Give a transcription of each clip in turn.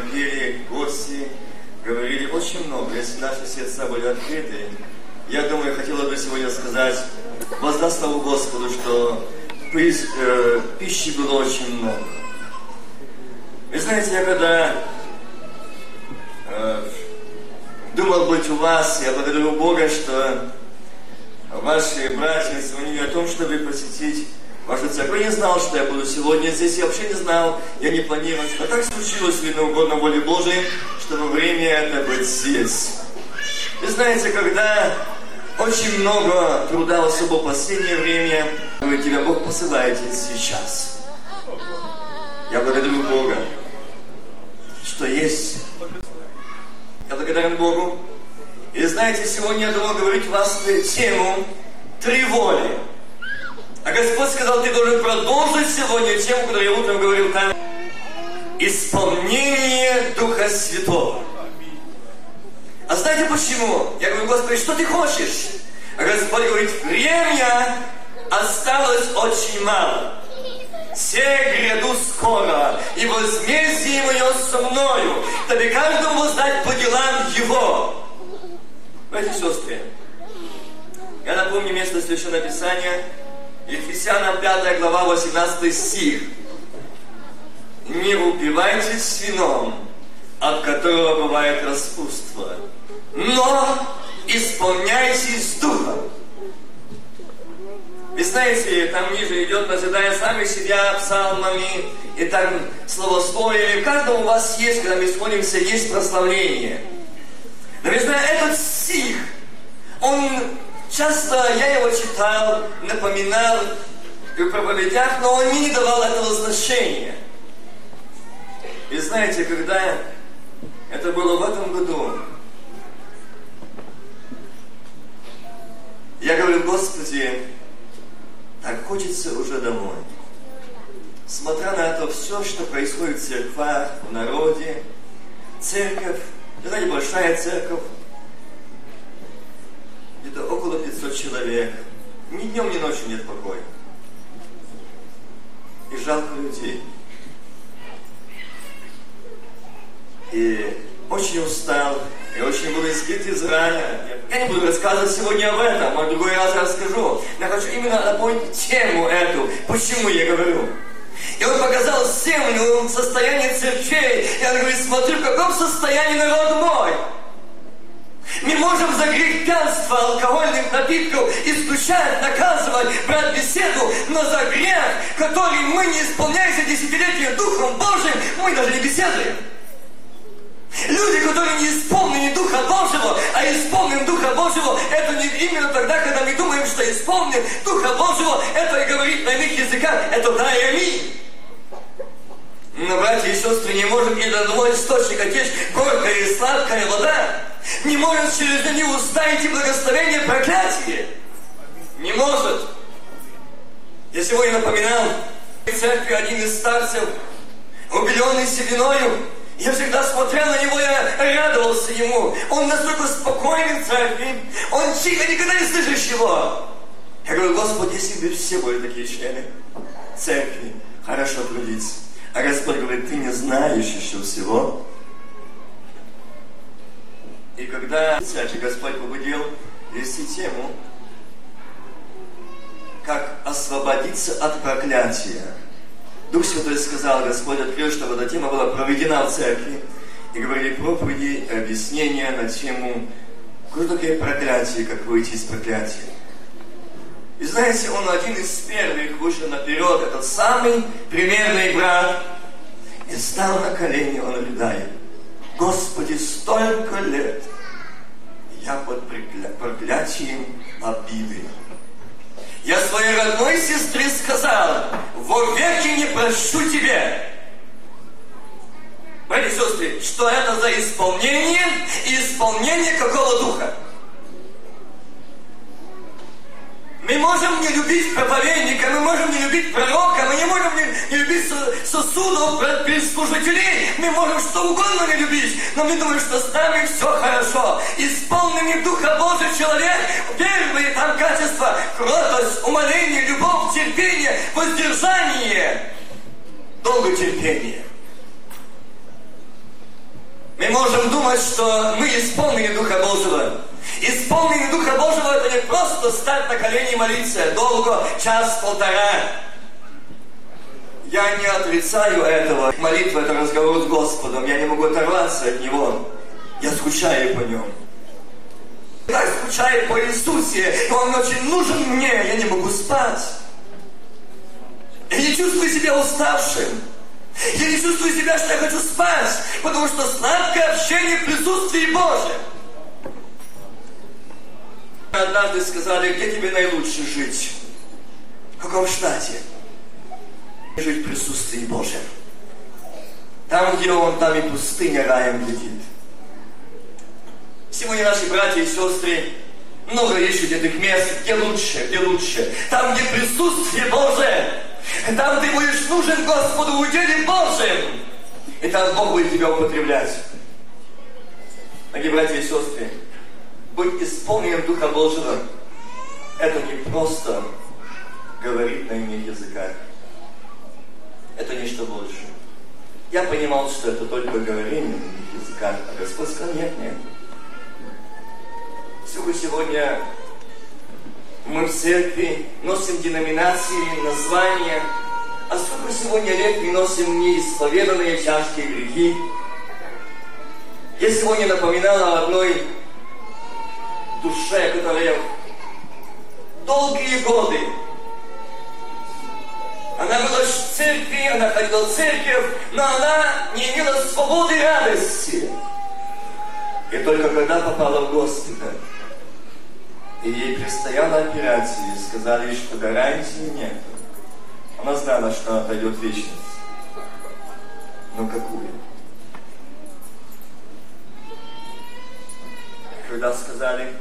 пели, гости говорили очень много. Если наши сердца были открыты, я думаю, хотела бы сегодня сказать, воздаст славу Господу, что э, пищи было очень много. Вы знаете, я когда э, думал быть у вас, я благодарю Бога, что ваши братья звонили о том, чтобы посетить вашу церковь. Я не знал, что я буду сегодня здесь, я вообще не знал, я не планировал. Но так случилось, видно, угодно воле Божией, что во время это быть здесь. Вы знаете, когда очень много труда, особо в последнее время, вы тебя Бог посылает сейчас. Я благодарю Бога, что есть. Я благодарен Богу. И знаете, сегодня я думал говорить вас тему «Три воли». А Господь сказал, ты должен продолжить сегодня тему, которую я утром говорил там. Исполнение Духа Святого. А знаете почему? Я говорю, Господи, что ты хочешь? А Господь говорит, время осталось очень мало. Все гряду скоро, и возмездие мое со мною, дабы каждому воздать по делам его. Братья и сестры, я напомню место Священного Писания, Ефесянам 5 глава 18 стих. Не упивайтесь вином, от которого бывает распутство, но исполняйтесь духом. Вы знаете, там ниже идет, назидая сами себя псалмами, и там словословие. В каждом у вас есть, когда мы сходимся, есть прославление. Но вы знаете, этот стих, он Часто я его читал, напоминал в проповедях, но он не давал этого значения. И знаете, когда это было в этом году, я говорю, Господи, так хочется уже домой. Смотря на это все, что происходит в церквах, в народе, церковь, это небольшая церковь, где-то около 500 человек. Ни днем, ни ночью нет покоя. И жалко людей. И очень устал, и очень был избит из рая. Я не буду рассказывать сегодня об этом, а другой раз расскажу. Я хочу именно напомнить тему эту, почему я говорю. И он показал землю, состояние церквей. И он говорит, смотри, в каком состоянии народ мой. Можем за грех пьянства, алкогольных напитков исключать, наказывать, брать беседу, но за грех, который мы не исполняем за десятилетия Духом Божьим, мы даже не беседуем. Люди, которые не исполнены Духа Божьего, а исполнен Духа Божьего, это не именно тогда, когда мы думаем, что исполнен Духа Божьего, это и говорит на иных языках, это да и аминь. Но, братья и сестры, не можем ни до одного источника течь горькая и сладкая вода. Не может через не уставить благословение проклятие. Не может. Я сегодня напоминал в церкви один из старцев, убеленный сединою, я всегда смотрел на него, я радовался ему. Он настолько спокойный в церкви, он тихо, никогда не слышишь его. Я говорю, Господи, если бы все были такие члены церкви, хорошо трудиться. А Господь говорит, ты не знаешь еще всего, и когда Святый Господь побудил вести тему, как освободиться от проклятия. Дух Святой сказал, Господь открыл, чтобы эта тема была проведена в церкви. И говорили проповеди, объяснения на тему, какое такое проклятие, как выйти из проклятия. И знаете, он один из первых вышел наперед, этот самый примерный брат, и стал на колени, он рыдает. Господи, столько лет я под проклятием обиды. Я своей родной сестре сказал, во веки не прощу тебе. Братья и сестры, что это за исполнение и исполнение какого духа? Мы можем не любить проповедника, мы можем не любить пророка, мы не можем не, не любить сосудов, служителей, мы можем что угодно не любить, но мы думаем, что с нами все хорошо. Исполненный Духа Божий человек, первые там качества, кротость, умоление, любовь, терпение, воздержание, долготерпение. Мы можем думать, что мы исполнены Духа Божьего. Исполненный Духа Божьего это не просто стать на колени и молиться долго, час-полтора. Я не отрицаю этого. Молитва – это разговор с Господом. Я не могу оторваться от Него. Я скучаю по Нем. Я скучаю по Иисусе. Он очень нужен мне. Я не могу спать. Я не чувствую себя уставшим. Я не чувствую себя, что я хочу спать, потому что сладкое общение в присутствии Божьем. Однажды сказали, где тебе наилучше жить? В каком штате? Жить в присутствии Божьем. Там, где Он, там и пустыня раем глядит. Сегодня наши братья и сестры много ищут этих мест, где лучше, где лучше. Там, где присутствие Божие. Там ты будешь нужен Господу в уделе Божьем. И там Бог будет тебя употреблять. Дорогие братья и сестры, быть исполненным Духа Божьего, это не просто говорить на иных языках. Это нечто больше. Я понимал, что это только говорение на иных языках, а Господь сказал, нет, нет. Всего сегодня мы в церкви носим деноминации, названия, а сколько сегодня лет мы носим неисповеданные тяжкие грехи. Я сегодня напоминала одной душе, которая долгие годы она была в церкви, она ходила в церковь, но она не имела свободы и радости. И только когда попала в госпиталь, и ей предстояла операция, и сказали, что гарантии нет. Она знала, что она пойдет в вечность. Но какую? Когда сказали,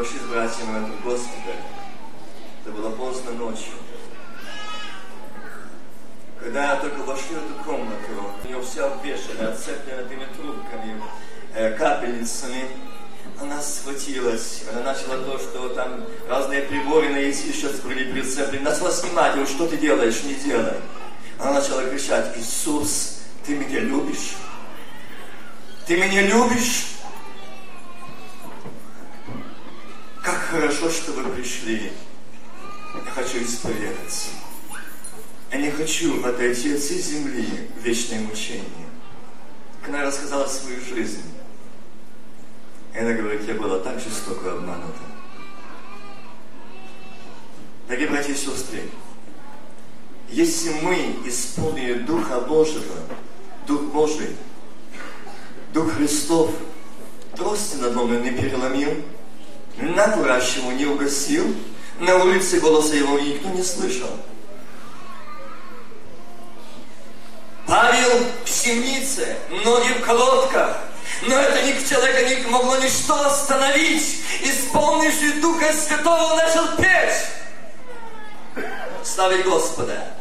Пошли с братьями в этот госпиталь. Это было поздно ночью. Когда только вошли в эту комнату, у нее обвешено, отцеплено этими трубками, э, капельницами, она схватилась, она начала то, что там разные приборы на язык сейчас были прицеплены, начала снимать, вот что ты делаешь, не делай. Она начала кричать, Иисус, ты меня любишь? Ты меня любишь? Как хорошо, что вы пришли. Я хочу исповедаться. Я не хочу отойти от всей земли в вечное мучение. Она рассказала свою жизнь. Она говорит, я была так жестоко обманута. Дорогие братья и сестры, если мы исполнили Духа Божьего, Дух Божий, Дух Христов, трости над нами не переломил, на курящему не угасил, на улице голоса его никто не слышал. Павел в темнице, ноги в колодках, но это ни человека не могло ничто остановить. Исполнивший Духа Святого начал петь. Славить Господа.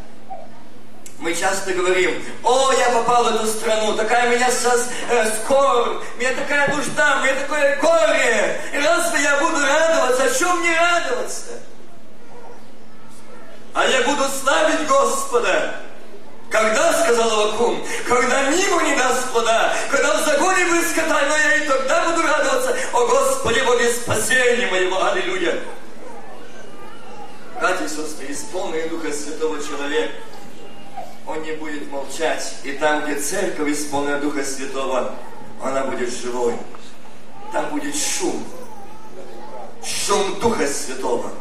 Мы часто говорим, о, я попал в эту страну, такая меня сейчас э, скорбь, меня такая нужда, меня такое горе. И разве я буду радоваться? О чем мне радоваться? А я буду славить Господа. Когда, сказал Авакум, когда мимо не даст плода, когда в загоне вы скота, но я и тогда буду радоваться. О Господи, Боге, спасение моего, аллилуйя. Братья и сестры, исполненный Духа Святого человека, он не будет молчать. И там, где церковь исполнена Духа Святого, она будет живой. Там будет шум. Шум Духа Святого.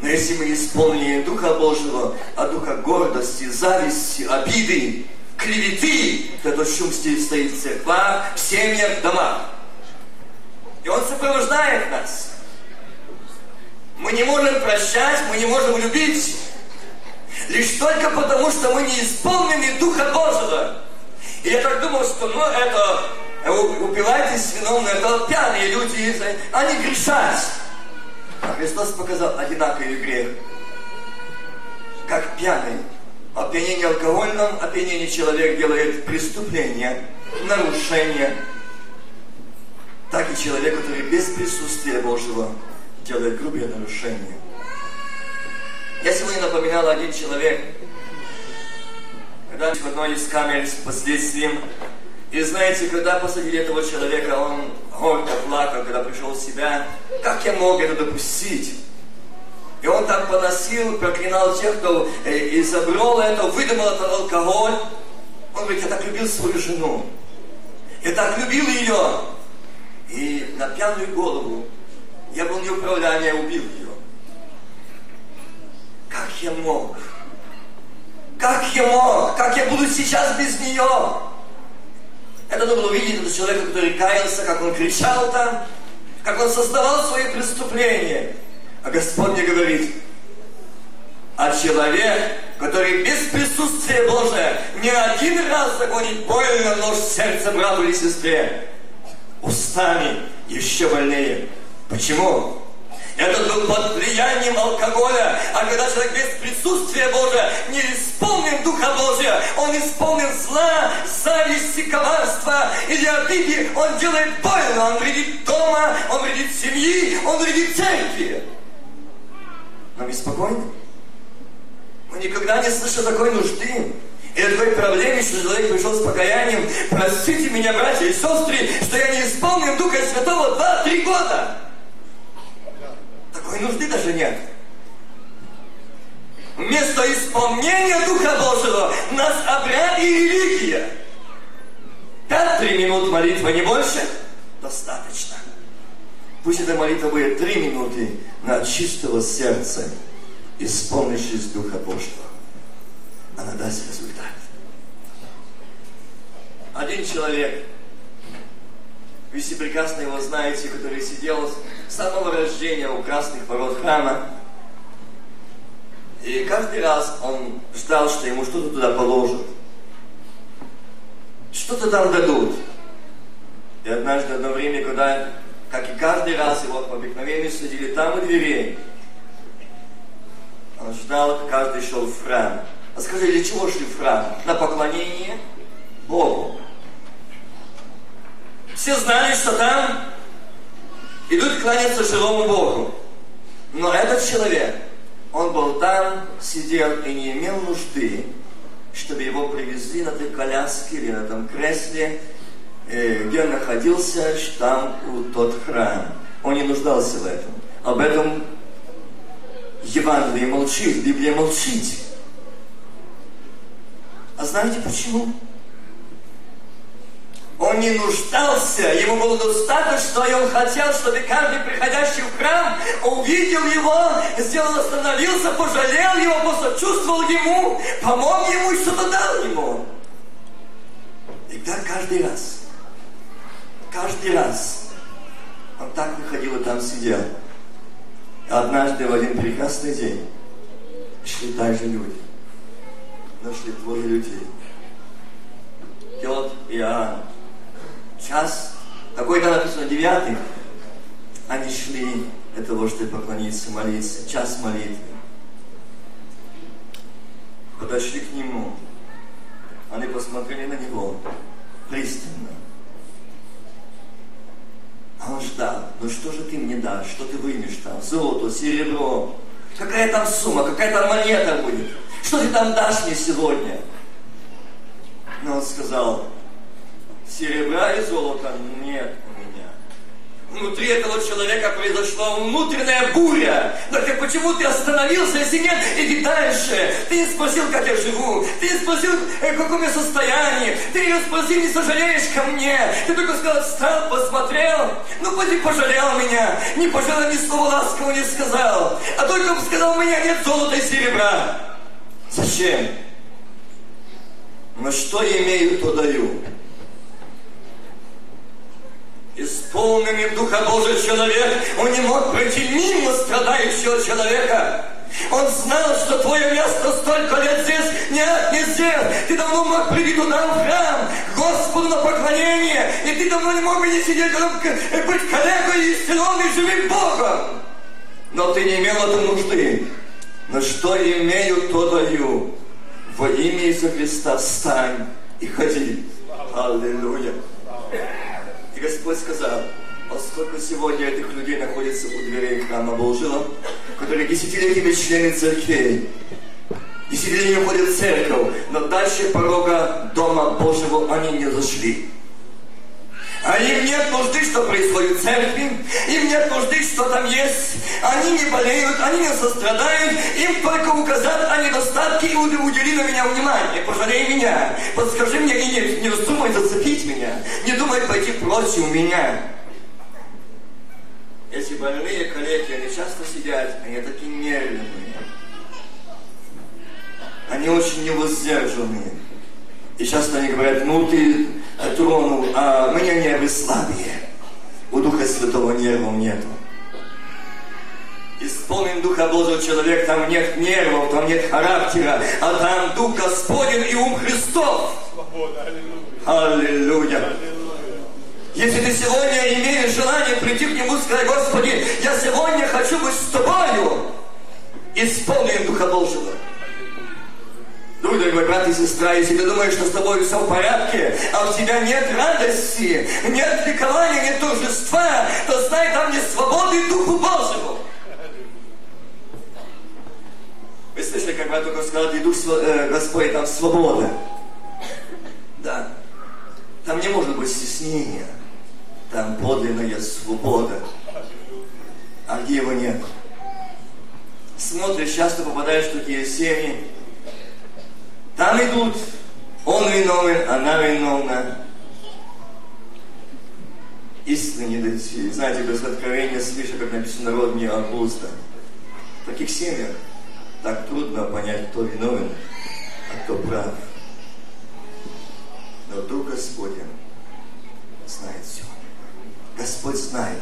Но если мы исполнили Духа Божьего, а Духа гордости, зависти, обиды, клеветы, то этот шум стоит в церквах, в семьях, в домах. И он сопровождает нас. Мы не можем прощать, мы не можем любить, Лишь только потому, что мы не исполнены Духа Божьего. И я так думал, что ну это э, упивайтесь вином, это пьяные люди, они грешат. А Христос показал одинаковый грех. Как пьяный. Опьянение алкогольном, опьянение человек делает преступление, нарушение. Так и человек, который без присутствия Божьего делает грубые нарушения. Я сегодня напоминал один человек, когда в одной из камер под следствием, и знаете, когда посадили этого человека, он горько плакал, когда пришел в себя. Как я мог это допустить? И он так поносил, проклинал тех, кто э, изобрел это, выдумал этот алкоголь. Он говорит, я так любил свою жену. Я так любил ее. И на пьяную голову я был неуправляем, я убил ее. Я мог? Как я мог? Как я буду сейчас без нее? Это было увидеть этого человека, который каялся, как он кричал там, как он создавал свои преступления. А Господь мне говорит, а человек, который без присутствия Божия не один раз загонит больно нож в сердце брату или сестре, устами еще больнее. Почему? Это был под влиянием алкоголя. А когда человек без присутствия Божия не исполнен Духа Божия, он исполнен зла, зависти, коварства или обиды, он делает больно, он вредит дома, он вредит семьи, он вредит церкви. Но беспокойны? Мы никогда не слышали такой нужды. И такой проблеме, что человек пришел с покаянием, простите меня, братья и сестры, что я не исполнил Духа Святого два-три года. Такой нужды даже нет. Вместо исполнения Духа Божьего нас обряд и религия. Пять-три минут молитвы, не больше? Достаточно. Пусть эта молитва будет три минуты на чистого сердца, исполнившись Духа Божьего. Она даст результат. Один человек, вы все прекрасно его знаете, который сидел с самого рождения у красных ворот храма. И каждый раз он ждал, что ему что-то туда положат. Что-то там дадут. И однажды, одно время, когда, как и каждый раз, его по обыкновению сидели там у дверей, он ждал, каждый шел в храм. А скажи, для чего шли в храм? На поклонение Богу. Все знали, что там идут кланяться живому Богу. Но этот человек, он был там, сидел и не имел нужды, чтобы его привезли на этой коляске или на этом кресле, э, где он находился, там у тот храм. Он не нуждался в этом. Об этом Евангелие молчит, Библия молчит. А знаете почему? Он не нуждался, ему было достаточно, и он хотел, чтобы каждый приходящий в храм увидел его, сделал, остановился, пожалел его, посочувствовал ему, помог ему и что-то дал ему. И так каждый раз, каждый раз он так выходил и там сидел. И однажды в один прекрасный день шли также люди, нашли двое людей. Петр и Иоанн час, какой-то написано девятый, они шли для того, чтобы поклониться, молиться, час молитвы. Подошли к нему, они посмотрели на него пристально. А он ждал, ну что же ты мне дашь, что ты вымешь там, золото, серебро, какая там сумма, какая там монета будет, что ты там дашь мне сегодня? Но он сказал, Серебра и золота нет у меня. Внутри этого человека произошла внутренняя буря. Но ты почему ты остановился, если нет, иди дальше. Ты не спросил, как я живу. Ты не спросил, э, в каком я состоянии. Ты не спросил, не сожалеешь ко мне. Ты только сказал, встал, посмотрел. Ну, поди пожалел меня. Не пожалел, ни слова ласкового не сказал. А только сказал, у меня нет золота и серебра. Зачем? Но что я имею, то даю исполненный Духа Божия человек, он не мог пройти мимо страдающего человека. Он знал, что твое место столько лет здесь. Нет, не здесь. Ты давно мог прийти туда, в храм, Господу на поклонение. И ты давно не мог бы не сидеть, быть коллегой истинным и живым Богом. Но ты не имел этой нужды. Но что имею, то даю. Во имя Иисуса Христа встань и ходи. Аллилуйя. Господь сказал, поскольку сегодня этих людей находится у дверей храма Божьего, которые десятилетиями члены церквей, сидели ходят в церковь, но дальше порога Дома Божьего они не зашли. А им нет нужды, что происходит в церкви, им нет нужды, что там есть. Они не болеют, они не сострадают, им только указать о недостатке и удели на меня внимание, пожалей меня, подскажи мне и не, не вздумай зацепить меня, не думай пойти против меня. Эти больные коллеги, они часто сидят, они такие нервные. Они очень невоздержанные. И часто они говорят, ну ты тронул, а меня нервы слабые. У Духа Святого нервов нету. Исполнен Духа Божьего человек, там нет нервов, там нет характера, а там Дух Господень и ум Христов. Аллилуйя. Если ты сегодня имеешь желание прийти к Нему и сказать, Господи, я сегодня хочу быть с Тобою, исполнен Духа Божьего. Друг дорогой брат и сестра, если ты думаешь, что с тобой все в порядке, а у тебя нет радости, нет ликования, нет торжества, то знай, там нет свободы Духу Божьему. Вы слышали, как брат только сказал, и Дух э, Господь, там свобода. Да. Там не может быть стеснения. Там подлинная свобода. А где его нет? Смотришь, часто попадаешь в такие семьи, там идут, он виновен, она виновна. Истины не дойти. Знаете, без откровения слыша, как написано, народ не обузда. В таких семьях так трудно понять, кто виновен, а кто прав. Но Дух Господень знает все. Господь знает.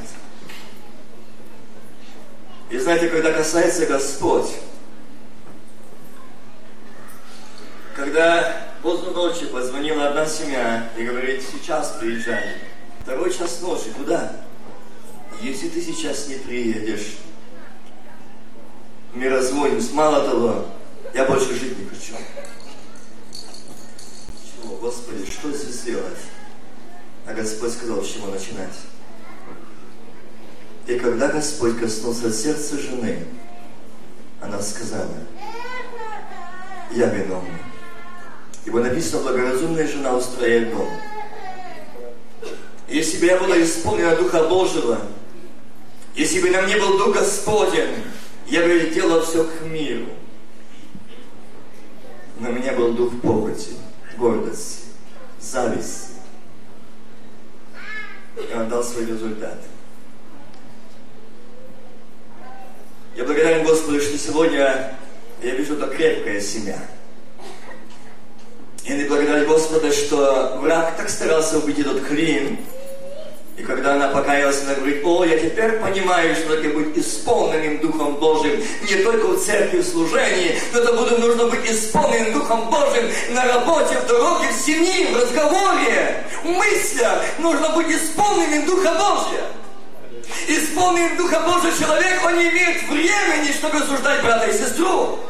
И знаете, когда касается Господь, Когда поздно ночи позвонила одна семья и говорит, сейчас приезжай. Второй час ночи, куда? Если ты сейчас не приедешь, мы разводимся. Мало того, я больше жить не хочу. Чего, Господи, что здесь сделать? А Господь сказал, с чего начинать. И когда Господь коснулся сердца жены, она сказала, я виновна. Ибо написано, благоразумная жена устрояет дом. Если бы я была исполнена Духа Божьего, если бы нам не был Дух Господень, я бы делала все к миру. Но у меня был дух похоти, гордости, зависти. И он дал свой результат. Я благодарен Господу, что сегодня я вижу это крепкая семья. И не благодарю Господа, что враг так старался убить этот клин. И когда она покаялась, она говорит, о, я теперь понимаю, что это быть исполненным Духом Божьим, не только в церкви, в служении, но это буду, нужно быть исполненным Духом Божьим на работе, в дороге, в семье, в разговоре, в мыслях. Нужно быть исполненным Духа Божьего. Исполненным Духа Божьего человек, он не имеет времени, чтобы осуждать брата и сестру.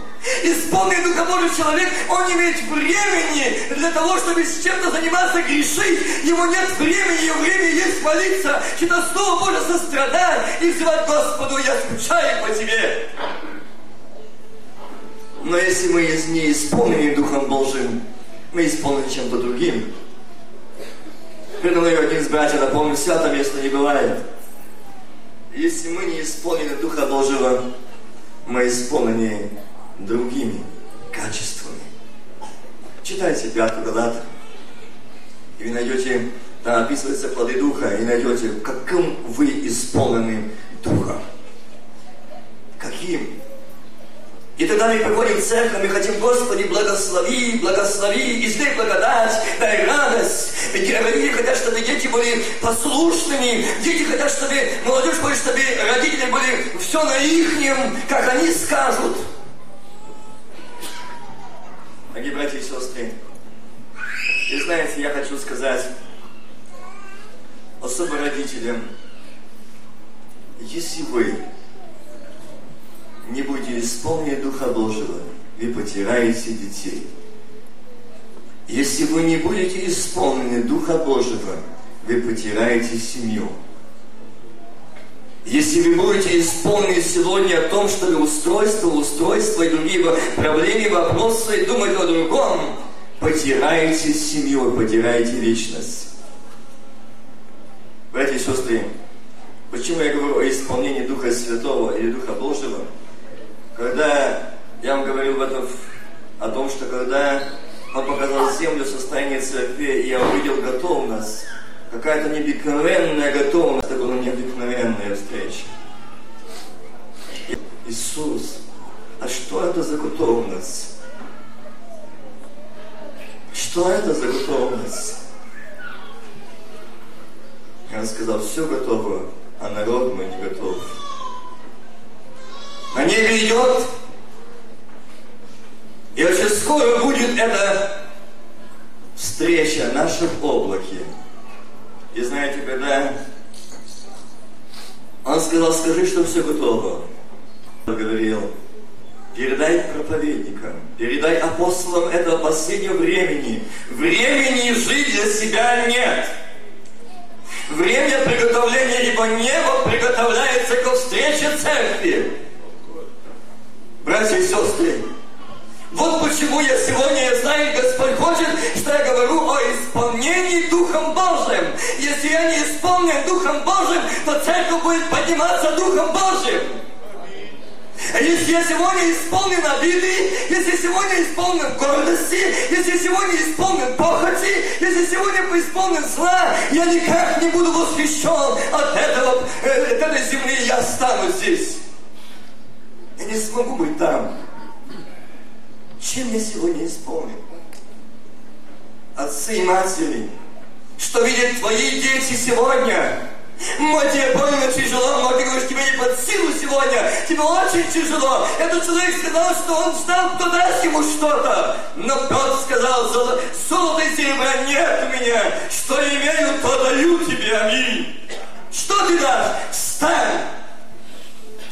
Исполненный Духа Божий человек, он не имеет времени для того, чтобы с чем-то заниматься, грешить. Ему нет времени, его время есть молиться, читать Слово Божие, сострадать и взывать Господу, я скучаю по Тебе. Но если мы не исполнены Духом Божьим, мы исполнены чем-то другим. Передо один из братьев напомнил, свято место не бывает. Если мы не исполнены Духа Божьего, мы исполнены другими качествами. Читайте пятую Галатам, и вы найдете, там описывается плоды Духа, и найдете, каким вы исполнены Духом. Каким? И тогда мы приходим в церковь, мы хотим, Господи, благослови, благослови, издай благодать, дай радость. Ведь родители хотят, чтобы дети были послушными, дети хотят, чтобы молодежь хочет, чтобы родители были все на ихнем, как они скажут. Дорогие братья и сестры, и знаете, я хочу сказать, особо родителям, если вы не будете исполнять Духа Божьего, вы потеряете детей. Если вы не будете исполнены Духа Божьего, вы потеряете семью. Если вы будете исполнены сегодня о том, что устройство, устройство и другие проблемы, вопросы, думать о другом, потираете семью, потираете вечность. Братья и сестры, почему я говорю о исполнении Духа Святого или Духа Божьего? Когда я вам говорил в этом, о том, что когда Он показал землю, состояние церкви, и я увидел готовность, какая-то необыкновенная готовность, это была необыкновенная встреча. Иисус, а что это за готовность? Что это за готовность? И он сказал, все готово, а народ мой не готов. На небе идет, и очень скоро будет эта встреча в нашем облаке. И знаете, когда он сказал, скажи, что все готово. Он говорил, передай проповедникам, передай апостолам этого последнего времени. Времени жить для себя нет. Время приготовления, ибо небо приготовляется к встрече церкви. Братья и сестры, вот почему я сегодня, я знаю, Господь хочет, что я говорю о исполнении Духом Божьим. Если я не исполнен Духом Божьим, то церковь будет подниматься Духом Божьим. Если я сегодня исполнен обиды, если сегодня исполнен гордости, если сегодня исполнен похоти, если сегодня исполнен зла, я никак не буду восхищен от этого, э, от этой земли, я останусь здесь. Я не смогу быть там. Чем я сегодня исполнен? Отцы и матери, что видят твои дети сегодня? Мой тебе больно тяжело, мой ты говоришь, тебе не под силу сегодня, тебе очень тяжело. Этот человек сказал, что он ждал, кто даст ему что-то. Но Петр сказал, золото и серебра нет у меня, что имею, то даю тебе, аминь. Что ты дашь? Встань!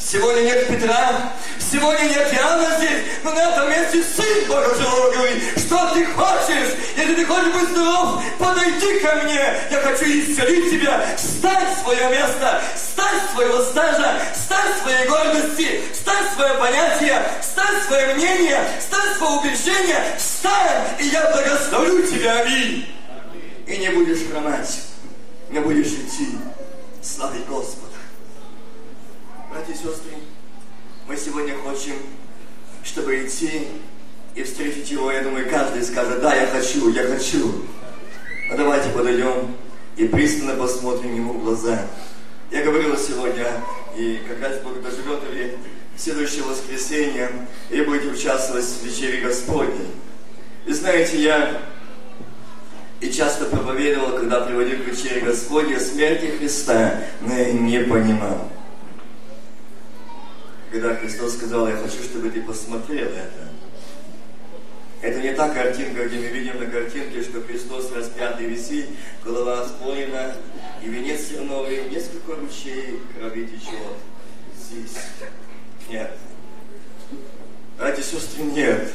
Сегодня нет Петра, сегодня нет Иоанна здесь, но на этом месте Сын живого говорит, что ты хочешь? Если ты хочешь быть здоров, подойди ко мне, я хочу исцелить тебя. Стань в свое место, стань своего стажа, стань своей гордости, стань свое понятие, стань свое мнение, стань свое убеждение, стань, и я благословлю тебя, аминь. И не будешь хромать, не будешь идти. Славить Господа. Братья и сестры, мы сегодня хотим, чтобы идти и встретить Его. Я думаю, каждый скажет, да, я хочу, я хочу. А давайте подойдем и пристально посмотрим Ему в глаза. Я говорил сегодня, и как раз Бог доживет ли следующее воскресенье, и будете участвовать в вечере Господней. И знаете, я и часто проповедовал, когда приводил к вечере Господней, смерти Христа, но не понимал когда Христос сказал, я хочу, чтобы ты посмотрел это. Это не та картинка, где мы видим на картинке, что Христос распятый висит, голова склонена, и венец терновый, несколько ручей крови течет. Здесь. Нет. Братья и сестры, нет.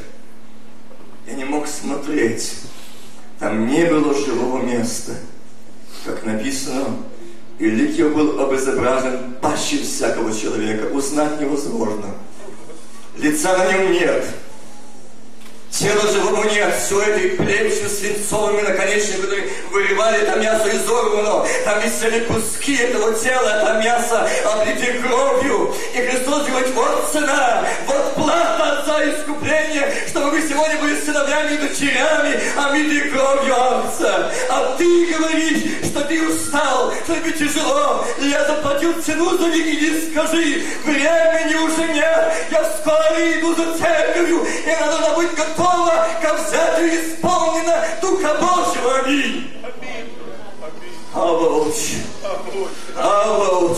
Я не мог смотреть. Там не было живого места. Как написано, и лик его был обезображен паще всякого человека. Узнать невозможно. Лица на нем нет. Тела живого нет, все это плечи свинцовыми наконечниками вырывали там мясо изорвано, там висели куски этого тела, там мясо облиты кровью. И Христос говорит, вот цена, вот плата за искупление, чтобы вы сегодня были сыновьями и дочерями, омиты кровью овца. А ты говоришь, что ты устал, что тебе тяжело, я заплатил цену за них, иди скажи, времени уже нет, я скоро иду за церковью, и должна быть готова готова ко взятию исполнена Духа Божьего. Аминь. Авауч. Авауч.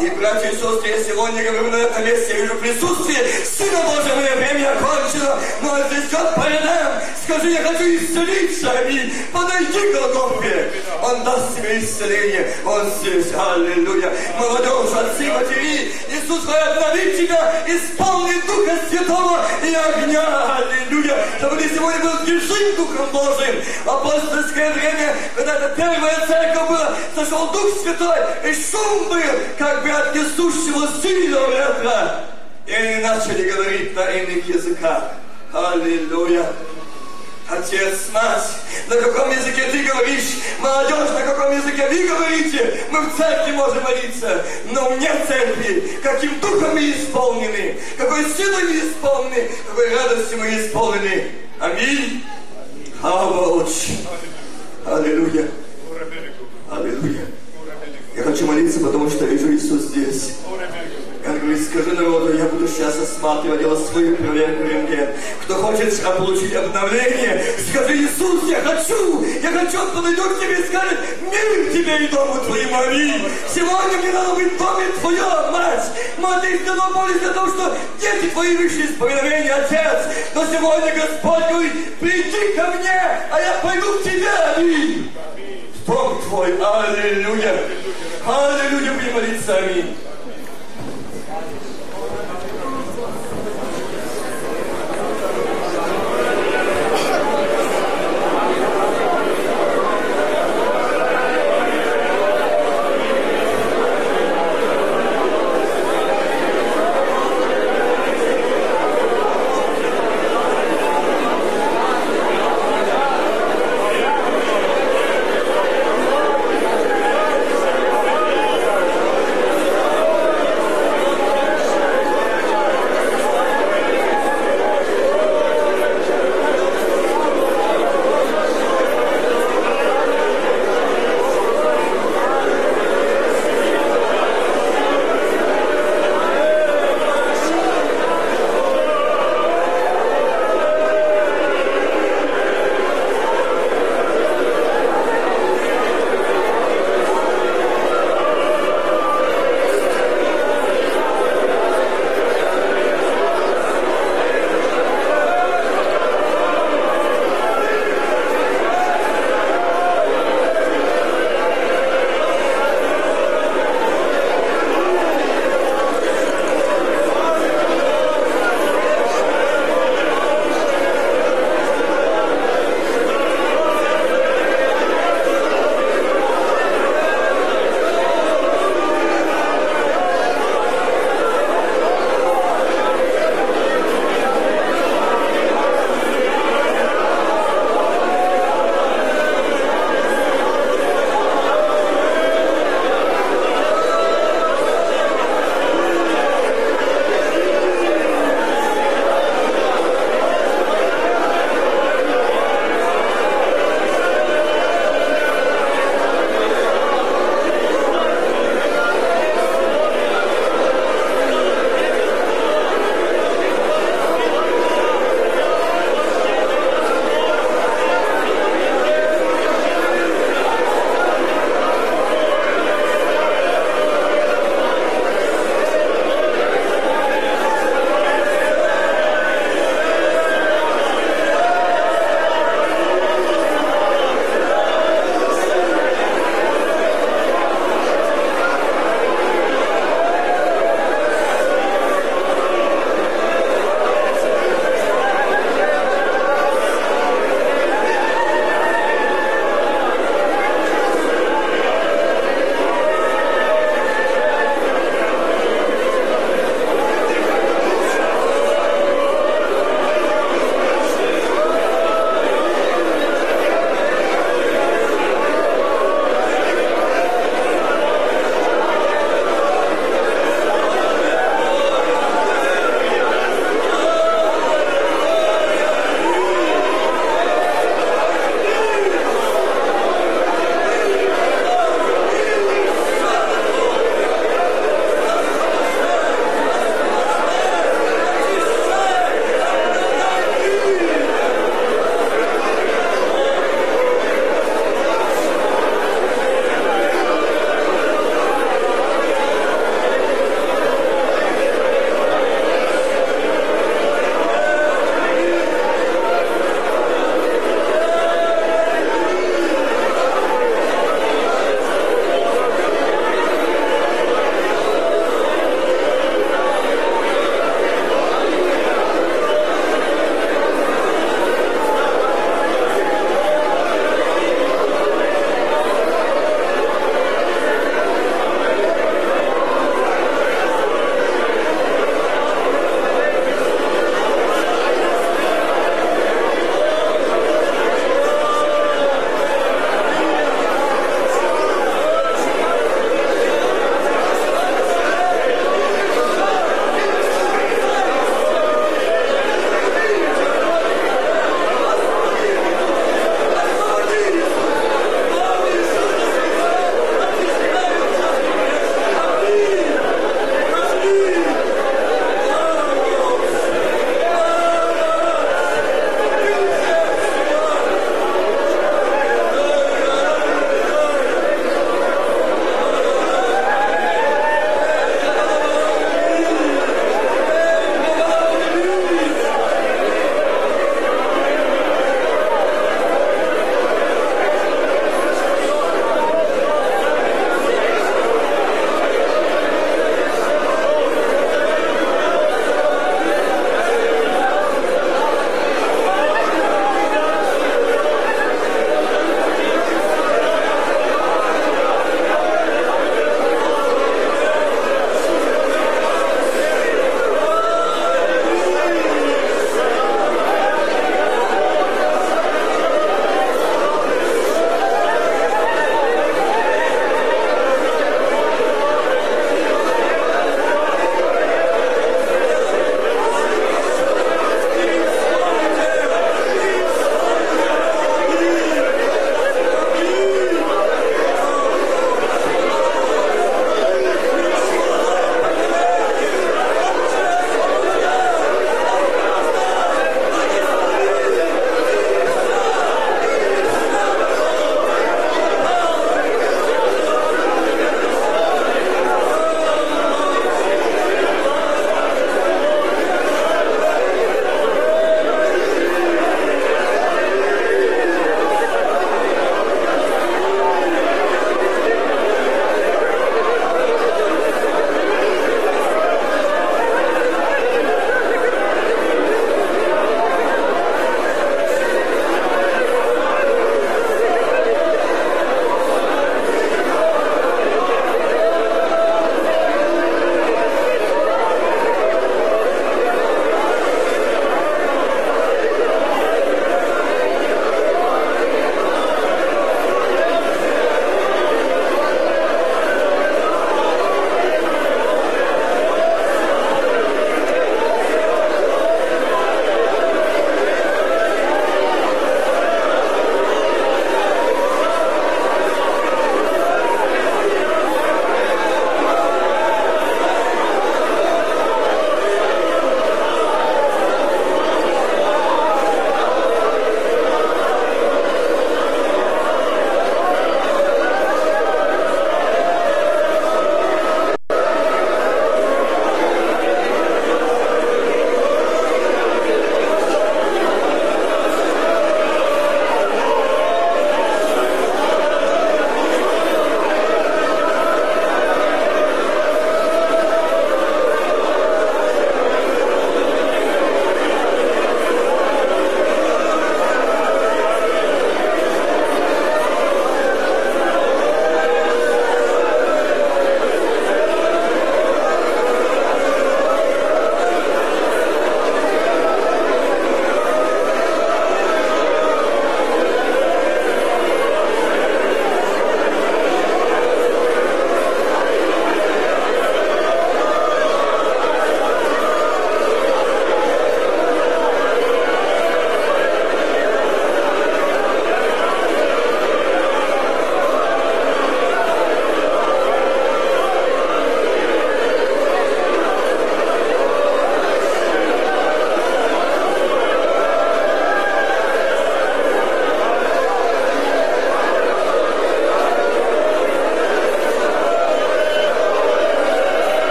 И, братья и сестры, я сегодня говорю на этом месте, я вижу присутствие Сына Божьего, время окончено, но здесь как по рядам, скажи, я хочу исцелиться, аминь. Подойди к Голгофе, Он даст тебе исцеление, Он здесь, аллилуйя. Молодежь, отцы, матери, Иисус хочет обновить тебя, исполнить Духа Святого и огня, аллилуйя. Чтобы ты сегодня был движим Духом Божьим. Апостольское время, когда это первая церковь была, сошел Дух Святой, и шум был, как бы от несущего сильного ветра. И они начали говорить на иных языках. Аллилуйя. Отец, мать, на каком языке ты говоришь? Молодежь, на каком языке вы говорите? Мы в церкви можем молиться, но вне церкви, каким духом мы исполнены, какой силой мы исполнены, какой радостью мы исполнены. Аминь. Авауч. Аллилуйя. Аллилуйя. Я хочу молиться, потому что вижу Иисус здесь. Как говорит, скажи народу, я буду сейчас осматривать, делать свою проверку рентген. Кто хочет получить обновление, скажи, Иисус, я хочу, я хочу, он подойдет к тебе и скажет, мир тебе и дому твоему, аминь. Сегодня мне надо быть в доме твоем, мать. Ты давно молись о том, что дети твои вышли из повиновения, отец. Но сегодня Господь говорит, приди ко мне, а я пойду к тебе, аминь. Bog tvoj, aleluja, aleluja, mi je malica, amin.